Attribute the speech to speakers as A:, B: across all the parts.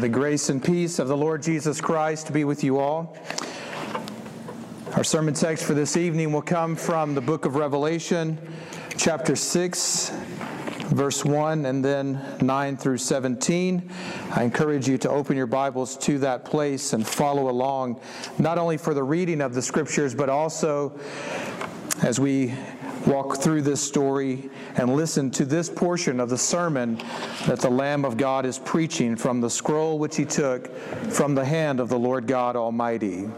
A: The grace and peace of the Lord Jesus Christ be with you all. Our sermon text for this evening will come from the book of Revelation, chapter 6, verse 1, and then 9 through 17. I encourage you to open your Bibles to that place and follow along, not only for the reading of the scriptures, but also as we walk through this story and listen to this portion of the sermon that the Lamb of God is preaching from the scroll which he took from the hand of the Lord God Almighty.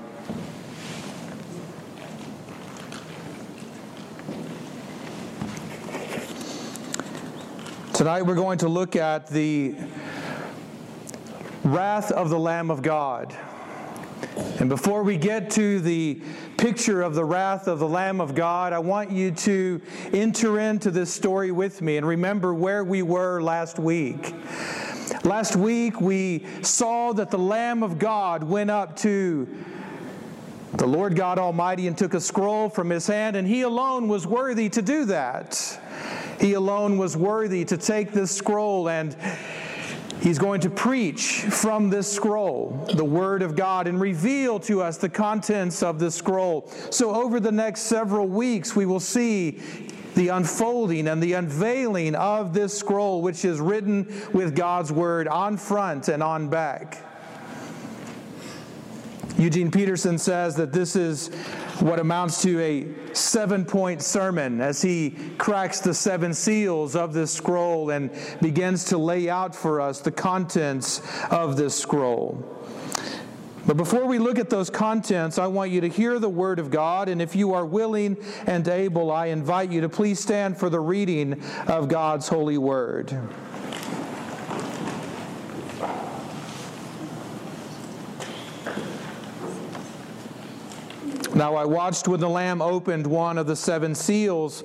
A: Tonight we're going to look at the wrath of the Lamb of God. And before we get to the picture of the wrath of the Lamb of God, I want you to enter into this story with me and remember where we were last week. Last week, we saw that the Lamb of God went up to the Lord God Almighty and took a scroll from his hand, and he alone was worthy to do that. He alone was worthy to take this scroll and He's going to preach from this scroll the Word of God and reveal to us the contents of this scroll. So, over the next several weeks, we will see the unfolding and the unveiling of this scroll, which is written with God's Word on front and on back. Eugene Peterson says that this is what amounts to a seven point sermon as he cracks the seven seals of this scroll and begins to lay out for us the contents of this scroll. But before we look at those contents, I want you to hear the Word of God, and if you are willing and able, I invite you to please stand for the reading of God's holy Word. Now I watched when the Lamb opened one of the seven seals,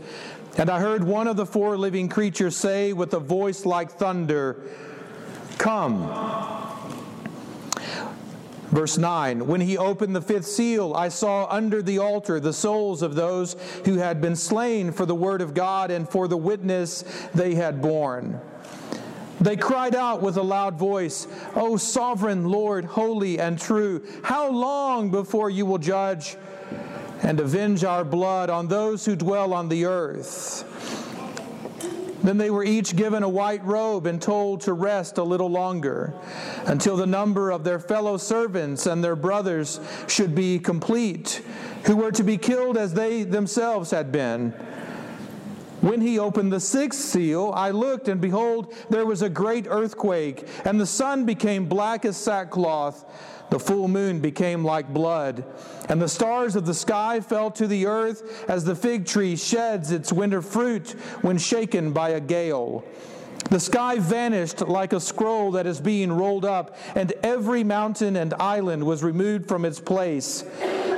A: and I heard one of the four living creatures say with a voice like thunder, Come. Verse 9 When he opened the fifth seal, I saw under the altar the souls of those who had been slain for the word of God and for the witness they had borne. They cried out with a loud voice, O sovereign Lord, holy and true, how long before you will judge and avenge our blood on those who dwell on the earth. Then they were each given a white robe and told to rest a little longer until the number of their fellow servants and their brothers should be complete, who were to be killed as they themselves had been. When he opened the sixth seal, I looked, and behold, there was a great earthquake, and the sun became black as sackcloth the full moon became like blood, and the stars of the sky fell to the earth as the fig tree sheds its winter fruit when shaken by a gale. The sky vanished like a scroll that is being rolled up, and every mountain and island was removed from its place.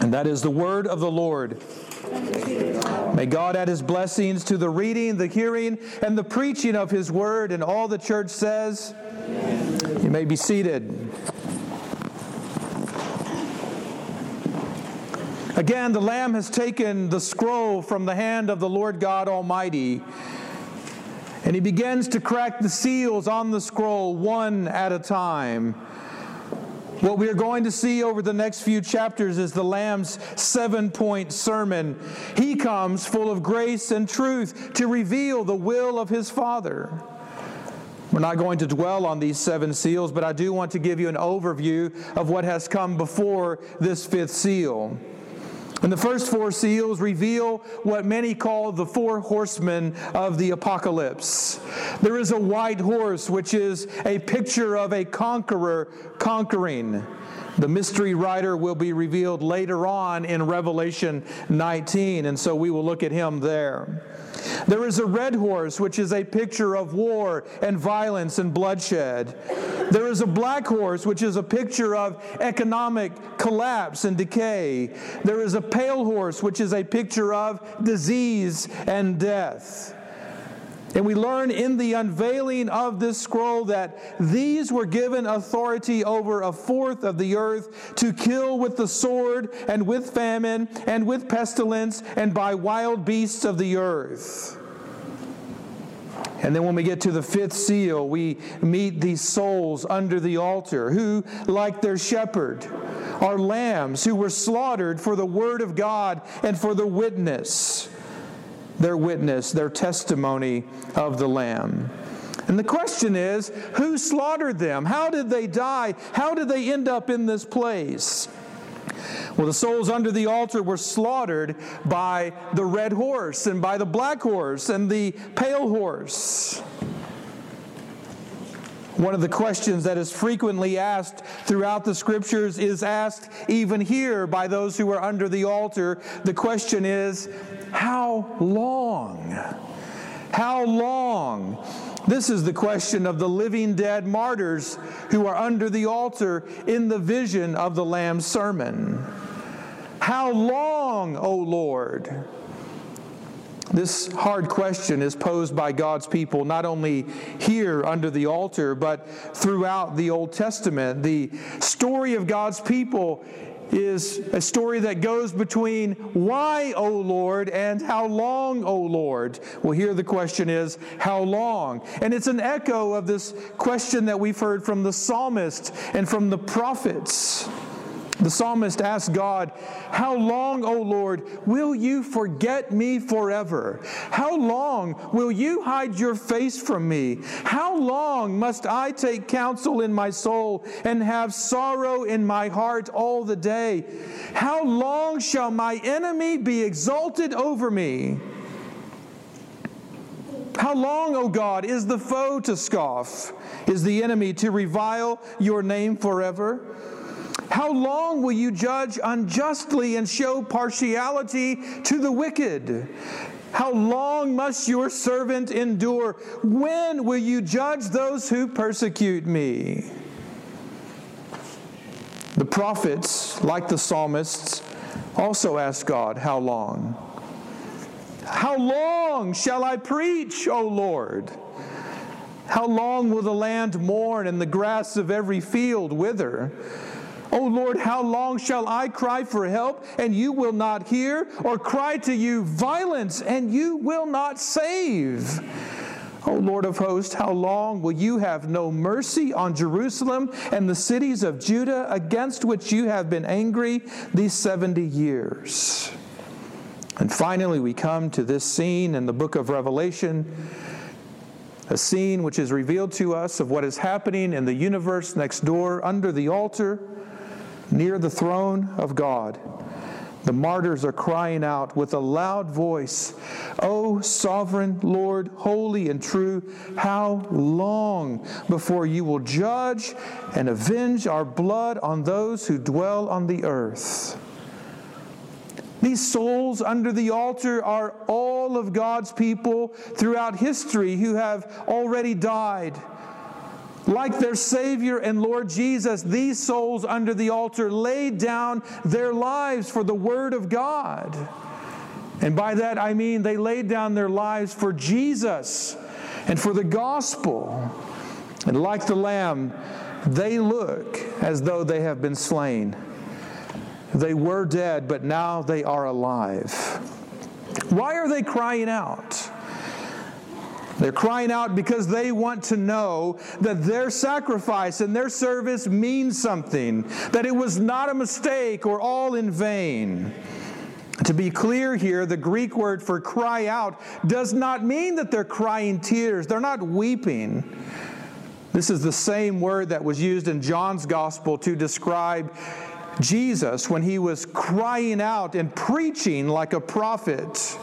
A: And that is the word of the Lord. May God add his blessings to the reading, the hearing, and the preaching of his word. And all the church says, You may be seated. Again, the Lamb has taken the scroll from the hand of the Lord God Almighty. And he begins to crack the seals on the scroll one at a time. What we are going to see over the next few chapters is the Lamb's seven point sermon. He comes full of grace and truth to reveal the will of his Father. We're not going to dwell on these seven seals, but I do want to give you an overview of what has come before this fifth seal. And the first four seals reveal what many call the four horsemen of the apocalypse. There is a white horse, which is a picture of a conqueror conquering. The mystery rider will be revealed later on in Revelation 19, and so we will look at him there. There is a red horse, which is a picture of war and violence and bloodshed. There is a black horse, which is a picture of economic collapse and decay. There is a pale horse, which is a picture of disease and death. And we learn in the unveiling of this scroll that these were given authority over a fourth of the earth to kill with the sword and with famine and with pestilence and by wild beasts of the earth. And then when we get to the fifth seal, we meet these souls under the altar who, like their shepherd, are lambs who were slaughtered for the word of God and for the witness their witness, their testimony of the Lamb. And the question is who slaughtered them? How did they die? How did they end up in this place? Well, the souls under the altar were slaughtered by the red horse and by the black horse and the pale horse. One of the questions that is frequently asked throughout the scriptures is asked even here by those who are under the altar. The question is, how long? How long? This is the question of the living dead martyrs who are under the altar in the vision of the Lamb's sermon. How long, O Lord? This hard question is posed by God's people not only here under the altar, but throughout the Old Testament. The story of God's people is a story that goes between why, O Lord, and how long, O Lord. Well, here the question is, how long? And it's an echo of this question that we've heard from the psalmist and from the prophets. The psalmist asked God, How long, O Lord, will you forget me forever? How long will you hide your face from me? How long must I take counsel in my soul and have sorrow in my heart all the day? How long shall my enemy be exalted over me? How long, O God, is the foe to scoff? Is the enemy to revile your name forever? How long will you judge unjustly and show partiality to the wicked? How long must your servant endure? When will you judge those who persecute me? The prophets, like the psalmists, also ask God, How long? How long shall I preach, O Lord? How long will the land mourn and the grass of every field wither? O Lord, how long shall I cry for help and you will not hear, or cry to you violence and you will not save? O Lord of hosts, how long will you have no mercy on Jerusalem and the cities of Judah against which you have been angry these 70 years? And finally, we come to this scene in the book of Revelation, a scene which is revealed to us of what is happening in the universe next door under the altar near the throne of God. The martyrs are crying out with a loud voice, O sovereign Lord, holy and true, how long before you will judge and avenge our blood on those who dwell on the earth? These souls under the altar are all of God's people throughout history who have already died like their Savior and Lord Jesus, these souls under the altar laid down their lives for the Word of God. And by that I mean they laid down their lives for Jesus and for the gospel. And like the Lamb, they look as though they have been slain. They were dead, but now they are alive. Why are they crying out? They're crying out because they want to know that their sacrifice and their service means something, that it was not a mistake or all in vain. To be clear here, the Greek word for cry out does not mean that they're crying tears, they're not weeping. This is the same word that was used in John's gospel to describe Jesus when he was crying out and preaching like a prophet.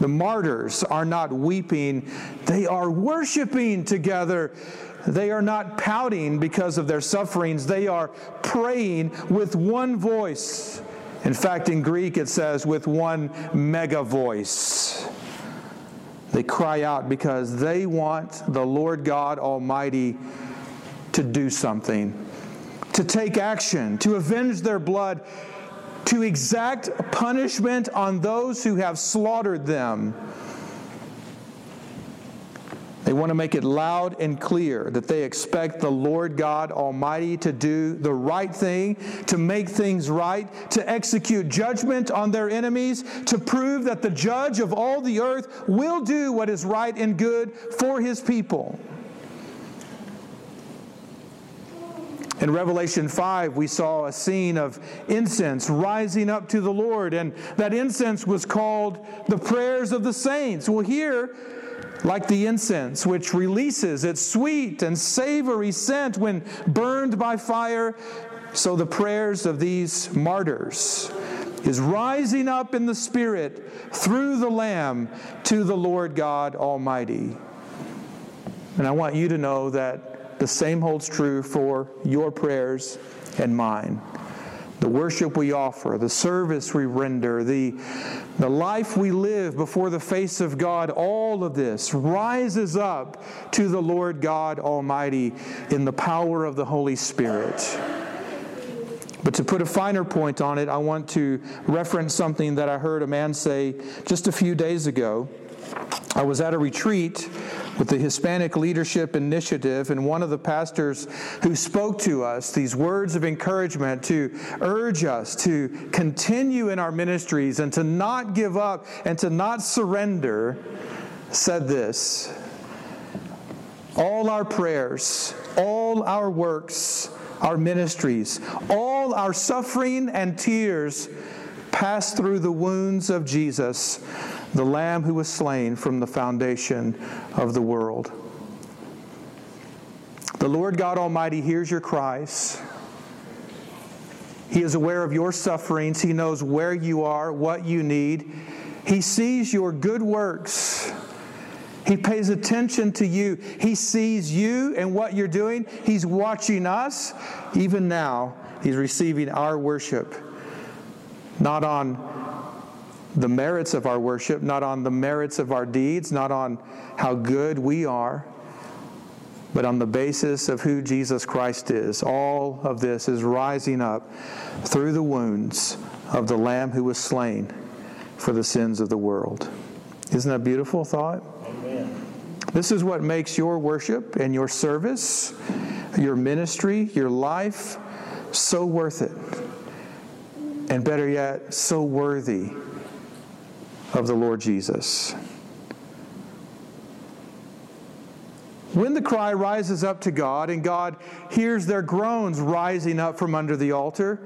A: The martyrs are not weeping, they are worshiping together. They are not pouting because of their sufferings, they are praying with one voice. In fact, in Greek it says with one mega voice. They cry out because they want the Lord God Almighty to do something, to take action, to avenge their blood, to exact punishment on those who have slaughtered them. They want to make it loud and clear that they expect the Lord God Almighty to do the right thing, to make things right, to execute judgment on their enemies, to prove that the judge of all the earth will do what is right and good for his people. In Revelation 5, we saw a scene of incense rising up to the Lord, and that incense was called the prayers of the saints. Well, here, like the incense, which releases its sweet and savory scent when burned by fire, so the prayers of these martyrs is rising up in the Spirit through the Lamb to the Lord God Almighty. And I want you to know that the same holds true for your prayers and mine the worship we offer, the service we render, the, the life we live before the face of God, all of this rises up to the Lord God Almighty in the power of the Holy Spirit. But to put a finer point on it, I want to reference something that I heard a man say just a few days ago. I was at a retreat with the Hispanic Leadership Initiative, and one of the pastors who spoke to us these words of encouragement to urge us to continue in our ministries and to not give up and to not surrender said this All our prayers, all our works, our ministries, all our suffering and tears pass through the wounds of Jesus the Lamb who was slain from the foundation of the world. The Lord God Almighty hears your cries. He is aware of your sufferings. He knows where you are, what you need. He sees your good works. He pays attention to you. He sees you and what you're doing. He's watching us. Even now, He's receiving our worship, not on the merits of our worship, not on the merits of our deeds, not on how good we are, but on the basis of who Jesus Christ is. All of this is rising up through the wounds of the Lamb who was slain for the sins of the world. Isn't that a beautiful thought? Amen. This is what makes your worship and your service, your ministry, your life so worth it. And better yet, so worthy of the Lord Jesus. When the cry rises up to God and God hears their groans rising up from under the altar,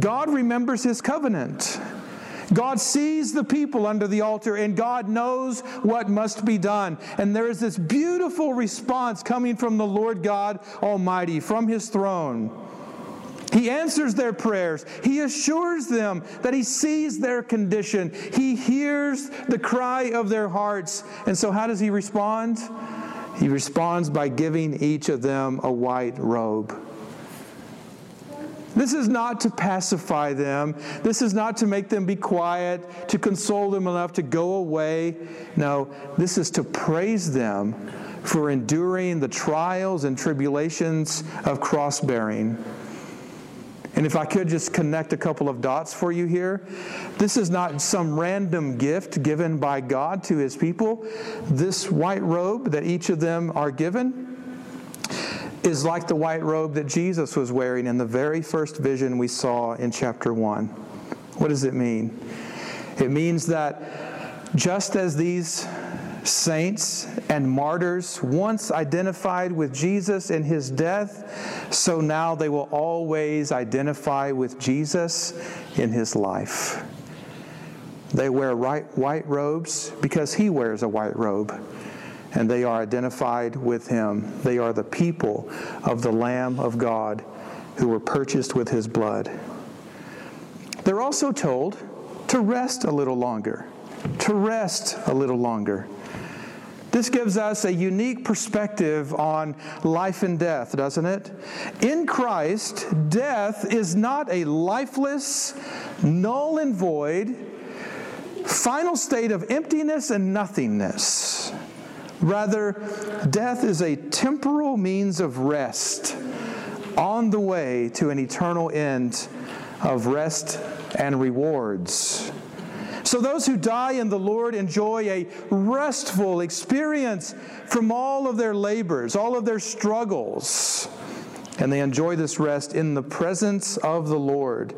A: God remembers his covenant. God sees the people under the altar and God knows what must be done. And there is this beautiful response coming from the Lord God Almighty, from his throne. He answers their prayers. He assures them that He sees their condition. He hears the cry of their hearts. And so, how does He respond? He responds by giving each of them a white robe. This is not to pacify them. This is not to make them be quiet, to console them enough to go away. No, this is to praise them for enduring the trials and tribulations of cross bearing. And if I could just connect a couple of dots for you here, this is not some random gift given by God to his people. This white robe that each of them are given is like the white robe that Jesus was wearing in the very first vision we saw in chapter 1. What does it mean? It means that just as these saints and martyrs, once identified with Jesus in his death, so now they will always identify with Jesus in his life. They wear white robes because he wears a white robe, and they are identified with him. They are the people of the Lamb of God who were purchased with his blood. They're also told to rest a little longer, to rest a little longer. This gives us a unique perspective on life and death, doesn't it? In Christ, death is not a lifeless, null and void, final state of emptiness and nothingness. Rather, death is a temporal means of rest on the way to an eternal end of rest and rewards. So those who die in the Lord enjoy a restful experience from all of their labors, all of their struggles. And they enjoy this rest in the presence of the Lord.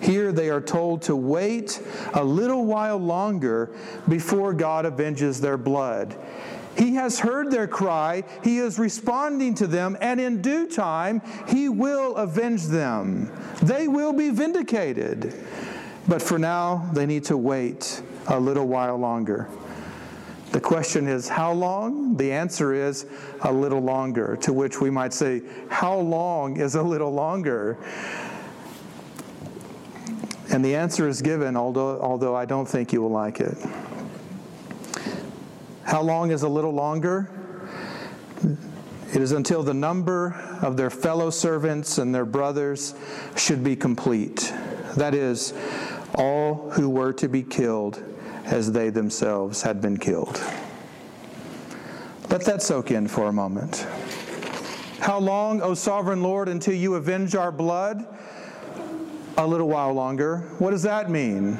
A: Here they are told to wait a little while longer before God avenges their blood. He has heard their cry, He is responding to them, and in due time He will avenge them. They will be vindicated. But for now, they need to wait a little while longer. The question is, how long? The answer is a little longer, to which we might say, how long is a little longer? And the answer is given, although, although I don't think you will like it. How long is a little longer? It is until the number of their fellow servants and their brothers should be complete. That is, all who were to be killed as they themselves had been killed. Let that soak in for a moment. How long, O sovereign Lord, until you avenge our blood? A little while longer. What does that mean?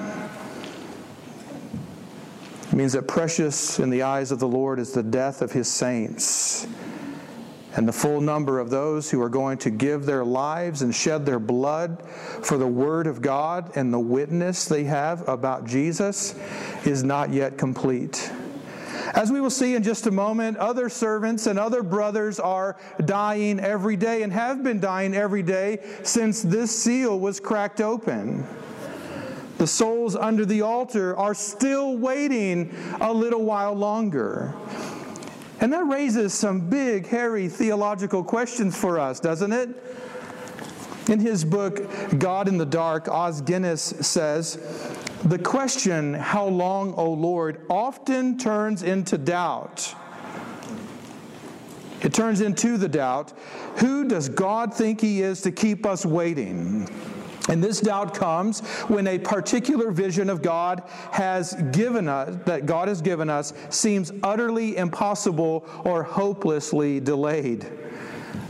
A: It means that precious in the eyes of the Lord is the death of his saints and the full number of those who are going to give their lives and shed their blood for the Word of God and the witness they have about Jesus is not yet complete. As we will see in just a moment, other servants and other brothers are dying every day and have been dying every day since this seal was cracked open. The souls under the altar are still waiting a little while longer. And that raises some big, hairy theological questions for us, doesn't it? In his book, God in the Dark, Os Guinness says, The question, How long, O Lord, often turns into doubt. It turns into the doubt Who does God think He is to keep us waiting? And this doubt comes when a particular vision of God has given us, that God has given us, seems utterly impossible or hopelessly delayed.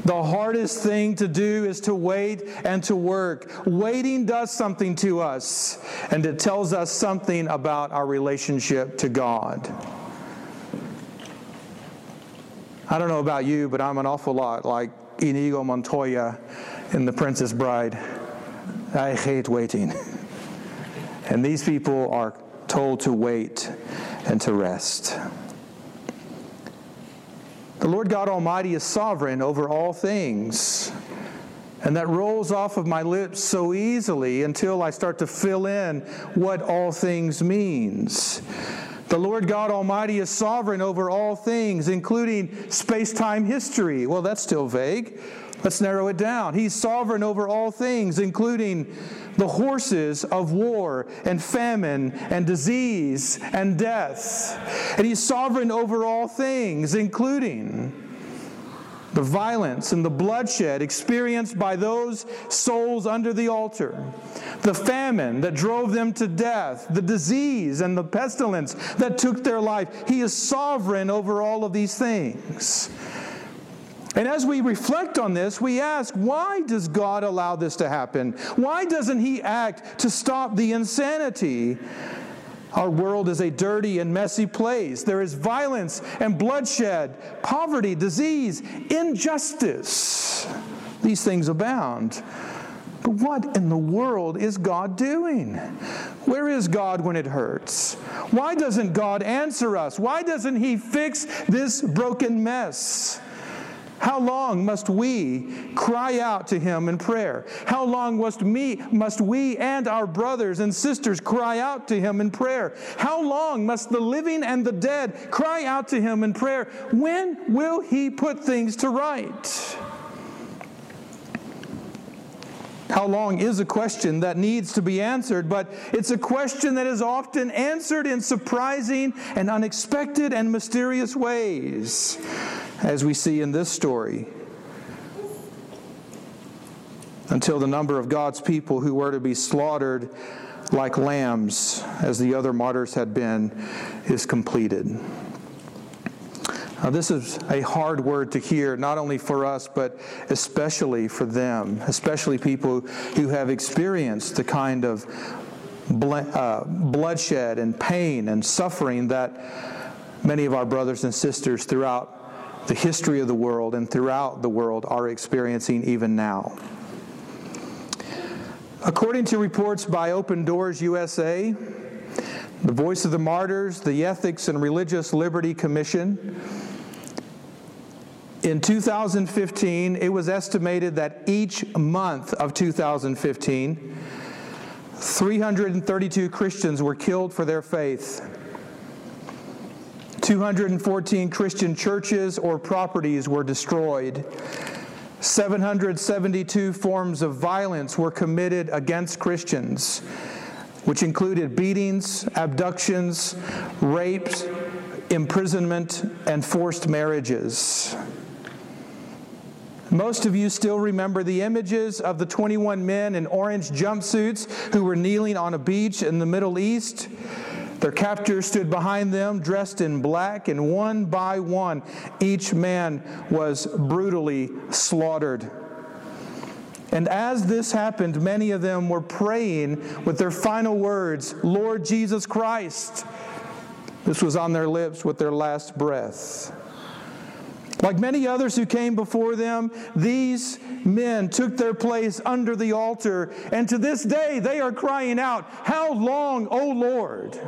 A: The hardest thing to do is to wait and to work. Waiting does something to us, and it tells us something about our relationship to God. I don't know about you, but I'm an awful lot like Inigo Montoya in The Princess Bride. I hate waiting. And these people are told to wait and to rest. The Lord God Almighty is sovereign over all things. And that rolls off of my lips so easily until I start to fill in what all things means. The Lord God Almighty is sovereign over all things, including space time history. Well, that's still vague. Let's narrow it down. He's sovereign over all things, including the horses of war and famine and disease and death. And He's sovereign over all things, including the violence and the bloodshed experienced by those souls under the altar, the famine that drove them to death, the disease and the pestilence that took their life. He is sovereign over all of these things. And as we reflect on this, we ask, why does God allow this to happen? Why doesn't He act to stop the insanity? Our world is a dirty and messy place. There is violence and bloodshed, poverty, disease, injustice. These things abound. But what in the world is God doing? Where is God when it hurts? Why doesn't God answer us? Why doesn't He fix this broken mess? How long must we cry out to him in prayer? How long must me must we and our brothers and sisters cry out to him in prayer? How long must the living and the dead cry out to him in prayer? When will he put things to right? How long is a question that needs to be answered, but it's a question that is often answered in surprising and unexpected and mysterious ways as we see in this story. Until the number of God's people who were to be slaughtered like lambs, as the other martyrs had been, is completed. Now, this is a hard word to hear, not only for us, but especially for them, especially people who have experienced the kind of uh, bloodshed and pain and suffering that many of our brothers and sisters throughout the history of the world and throughout the world are experiencing even now. According to reports by Open Doors USA, the Voice of the Martyrs, the Ethics and Religious Liberty Commission, in 2015, it was estimated that each month of 2015, 332 Christians were killed for their faith. 214 Christian churches or properties were destroyed. 772 forms of violence were committed against Christians, which included beatings, abductions, rapes, imprisonment, and forced marriages. Most of you still remember the images of the 21 men in orange jumpsuits who were kneeling on a beach in the Middle East. Their captors stood behind them, dressed in black, and one by one, each man was brutally slaughtered. And as this happened, many of them were praying with their final words, Lord Jesus Christ. This was on their lips with their last breath. Like many others who came before them, these men took their place under the altar, and to this day they are crying out, How long, O Lord?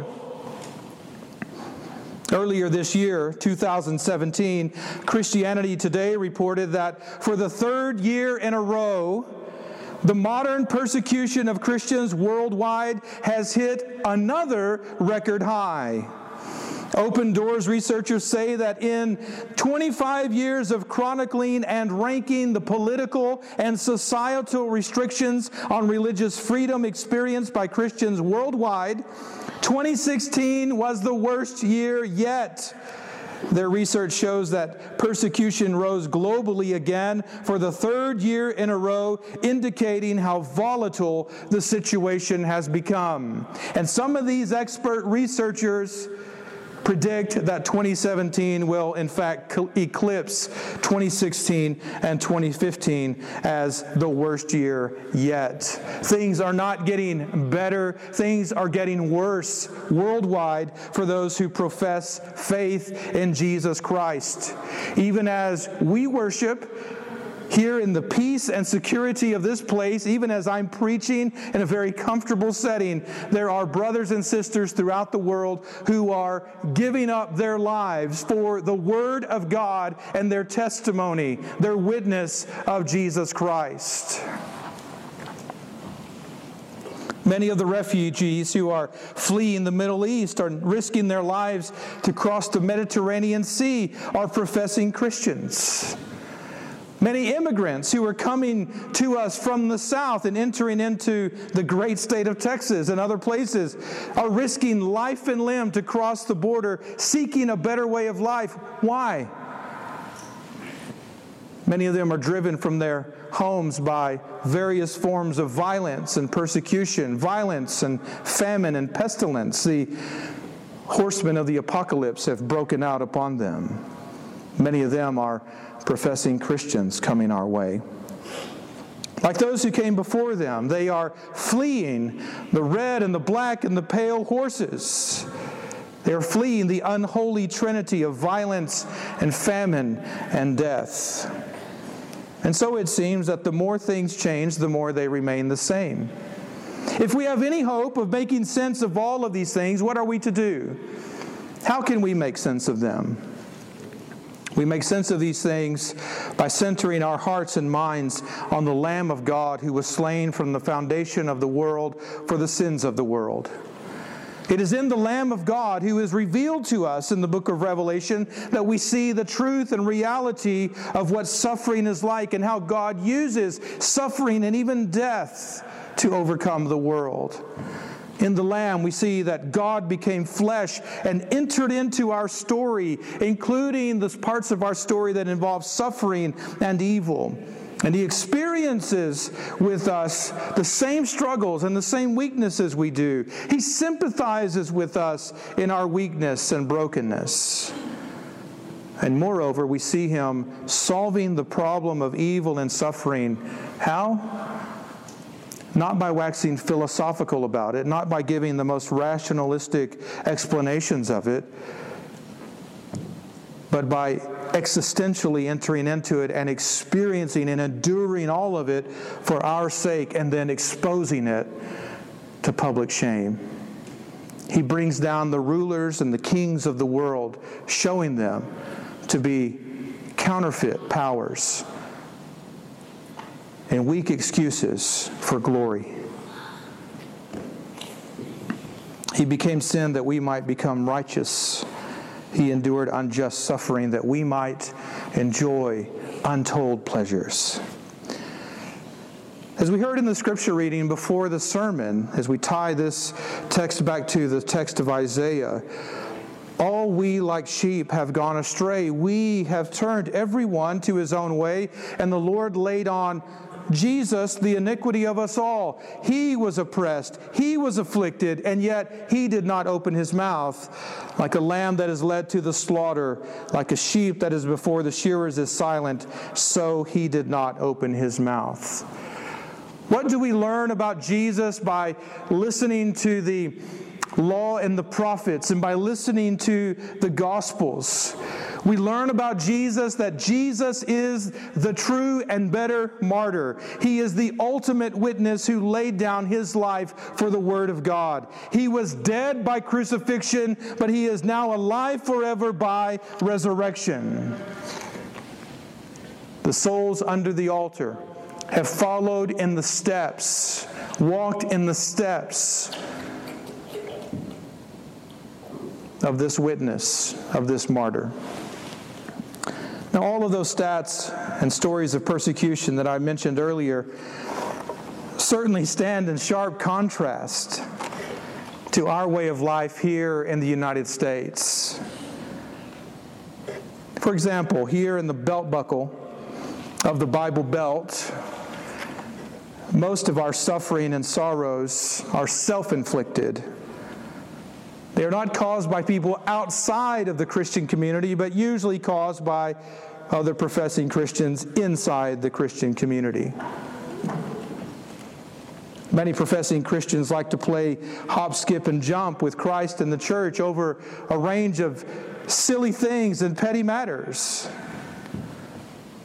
A: Earlier this year, 2017, Christianity Today reported that for the third year in a row, the modern persecution of Christians worldwide has hit another record high. Open Doors researchers say that in 25 years of chronicling and ranking the political and societal restrictions on religious freedom experienced by Christians worldwide, 2016 was the worst year yet. Their research shows that persecution rose globally again for the third year in a row, indicating how volatile the situation has become. And some of these expert researchers predict that 2017 will, in fact, eclipse 2016 and 2015 as the worst year yet. Things are not getting better, things are getting worse worldwide for those who profess faith in Jesus Christ. Even as we worship, here in the peace and security of this place, even as I'm preaching in a very comfortable setting, there are brothers and sisters throughout the world who are giving up their lives for the Word of God and their testimony, their witness of Jesus Christ. Many of the refugees who are fleeing the Middle East are risking their lives to cross the Mediterranean Sea are professing Christians. Many immigrants who are coming to us from the South and entering into the great state of Texas and other places are risking life and limb to cross the border, seeking a better way of life. Why? Many of them are driven from their homes by various forms of violence and persecution, violence and famine and pestilence. The horsemen of the apocalypse have broken out upon them. Many of them are professing Christians coming our way. Like those who came before them, they are fleeing the red and the black and the pale horses. They are fleeing the unholy trinity of violence and famine and death. And so it seems that the more things change, the more they remain the same. If we have any hope of making sense of all of these things, what are we to do? How can we make sense of them? We make sense of these things by centering our hearts and minds on the Lamb of God who was slain from the foundation of the world for the sins of the world. It is in the Lamb of God who is revealed to us in the book of Revelation that we see the truth and reality of what suffering is like and how God uses suffering and even death to overcome the world. In the Lamb, we see that God became flesh and entered into our story, including the parts of our story that involve suffering and evil. And he experiences with us the same struggles and the same weaknesses we do. He sympathizes with us in our weakness and brokenness. And moreover, we see him solving the problem of evil and suffering. How? Not by waxing philosophical about it, not by giving the most rationalistic explanations of it, but by existentially entering into it and experiencing and enduring all of it for our sake and then exposing it to public shame. He brings down the rulers and the kings of the world, showing them to be counterfeit powers and weak excuses for glory. He became sin that we might become righteous. He endured unjust suffering that we might enjoy untold pleasures. As we heard in the scripture reading before the sermon, as we tie this text back to the text of Isaiah, all we like sheep have gone astray. We have turned everyone to his own way, and the Lord laid on Jesus the iniquity of us all. He was oppressed, he was afflicted, and yet he did not open his mouth. Like a lamb that is led to the slaughter, like a sheep that is before the shearers is silent, so he did not open his mouth. What do we learn about Jesus by listening to the law and the prophets and by listening to the gospels? We learn about Jesus that Jesus is the true and better martyr. He is the ultimate witness who laid down his life for the Word of God. He was dead by crucifixion, but he is now alive forever by resurrection. The souls under the altar have followed in the steps, walked in the steps of this witness, of this martyr. Now, all of those stats and stories of persecution that I mentioned earlier certainly stand in sharp contrast to our way of life here in the United States. For example, here in the belt buckle of the Bible Belt, most of our suffering and sorrows are self inflicted. They are not caused by people outside of the Christian community, but usually caused by other professing Christians inside the Christian community. Many professing Christians like to play hop, skip, and jump with Christ and the church over a range of silly things and petty matters.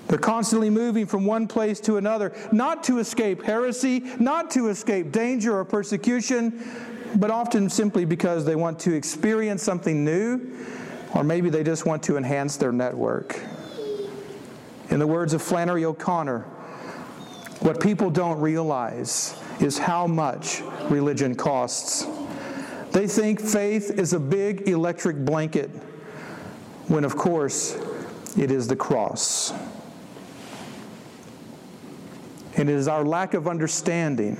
A: They're constantly moving from one place to another, not to escape heresy, not to escape danger or persecution, but often simply because they want to experience something new, or maybe they just want to enhance their network. In the words of Flannery O'Connor, what people don't realize is how much religion costs. They think faith is a big electric blanket, when of course it is the cross. And it is our lack of understanding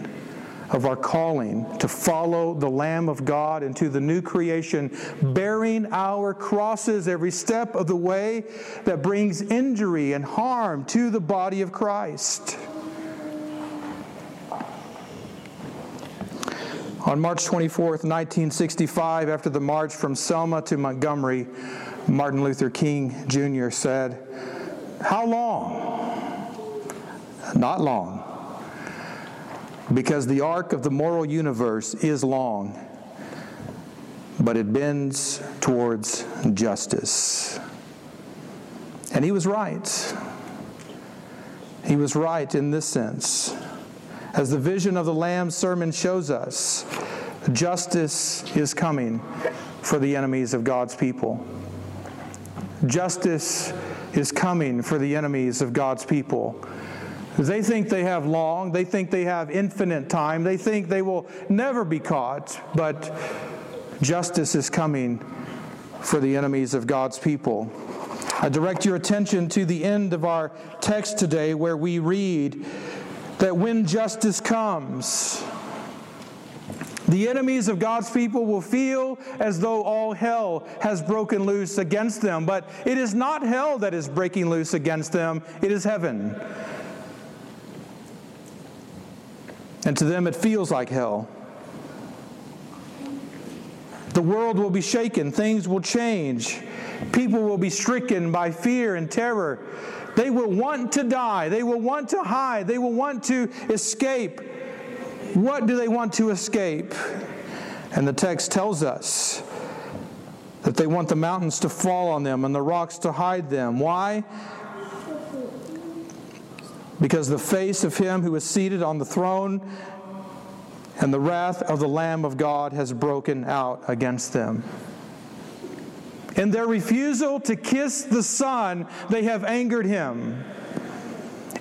A: of our calling to follow the Lamb of God into the new creation, bearing our crosses every step of the way that brings injury and harm to the body of Christ. On March 24th, 1965, after the march from Selma to Montgomery, Martin Luther King Jr. said, How long? Not long because the arc of the moral universe is long, but it bends towards justice. And he was right. He was right in this sense. As the vision of the Lamb sermon shows us, justice is coming for the enemies of God's people. Justice is coming for the enemies of God's people. They think they have long, they think they have infinite time, they think they will never be caught, but justice is coming for the enemies of God's people. I direct your attention to the end of our text today where we read that when justice comes, the enemies of God's people will feel as though all hell has broken loose against them. But it is not hell that is breaking loose against them, it is heaven. And to them, it feels like hell. The world will be shaken, things will change, people will be stricken by fear and terror. They will want to die, they will want to hide, they will want to escape. What do they want to escape? And the text tells us that they want the mountains to fall on them and the rocks to hide them. Why? Because the face of him who is seated on the throne and the wrath of the Lamb of God has broken out against them. In their refusal to kiss the Son, they have angered him.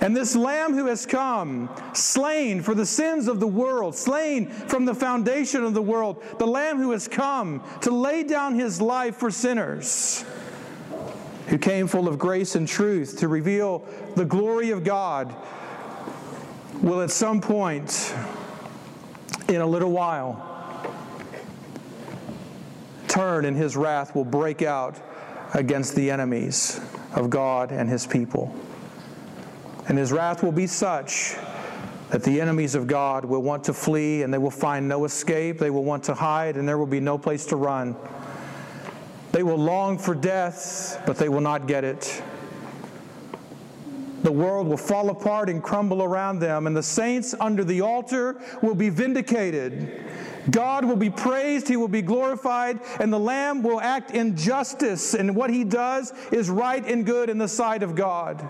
A: And this Lamb who has come, slain for the sins of the world, slain from the foundation of the world, the Lamb who has come to lay down his life for sinners, who came full of grace and truth to reveal the glory of God, will at some point in a little while turn and his wrath will break out against the enemies of God and his people. And his wrath will be such that the enemies of God will want to flee and they will find no escape. They will want to hide and there will be no place to run. They will long for death, but they will not get it. The world will fall apart and crumble around them, and the saints under the altar will be vindicated. God will be praised, He will be glorified, and the Lamb will act in justice, and what He does is right and good in the sight of God.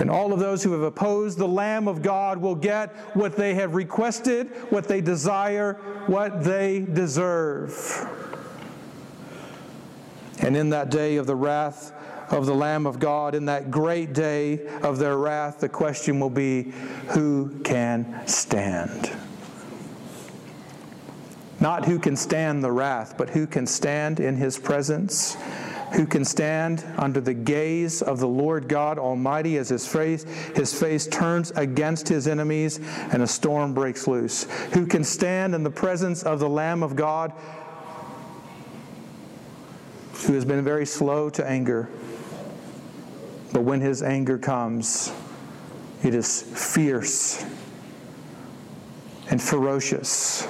A: And all of those who have opposed the Lamb of God will get what they have requested, what they desire, what they deserve. And in that day of the wrath, of the Lamb of God in that great day of their wrath, the question will be who can stand? Not who can stand the wrath, but who can stand in his presence, who can stand under the gaze of the Lord God Almighty as his face, his face turns against his enemies and a storm breaks loose, who can stand in the presence of the Lamb of God who has been very slow to anger but when his anger comes, it is fierce and ferocious.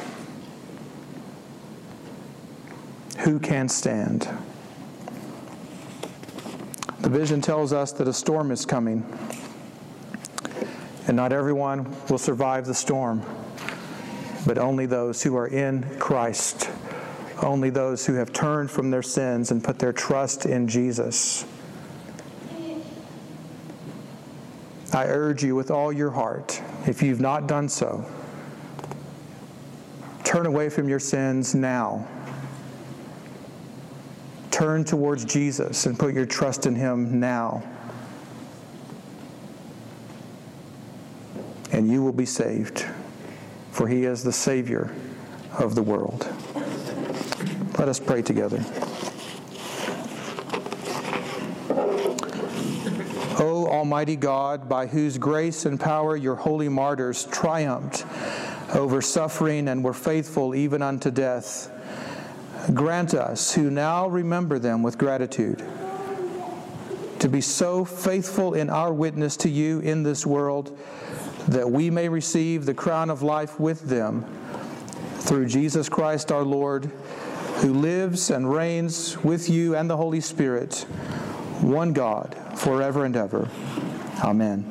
A: Who can stand? The vision tells us that a storm is coming, and not everyone will survive the storm, but only those who are in Christ, only those who have turned from their sins and put their trust in Jesus. I urge you with all your heart, if you've not done so, turn away from your sins now. Turn towards Jesus and put your trust in Him now. And you will be saved, for He is the Savior of the world. Let us pray together. O Almighty God, by whose grace and power your holy martyrs triumphed over suffering and were faithful even unto death, grant us, who now remember them with gratitude, to be so faithful in our witness to you in this world that we may receive the crown of life with them through Jesus Christ our Lord, who lives and reigns with you and the Holy Spirit, one God, forever and ever. Amen.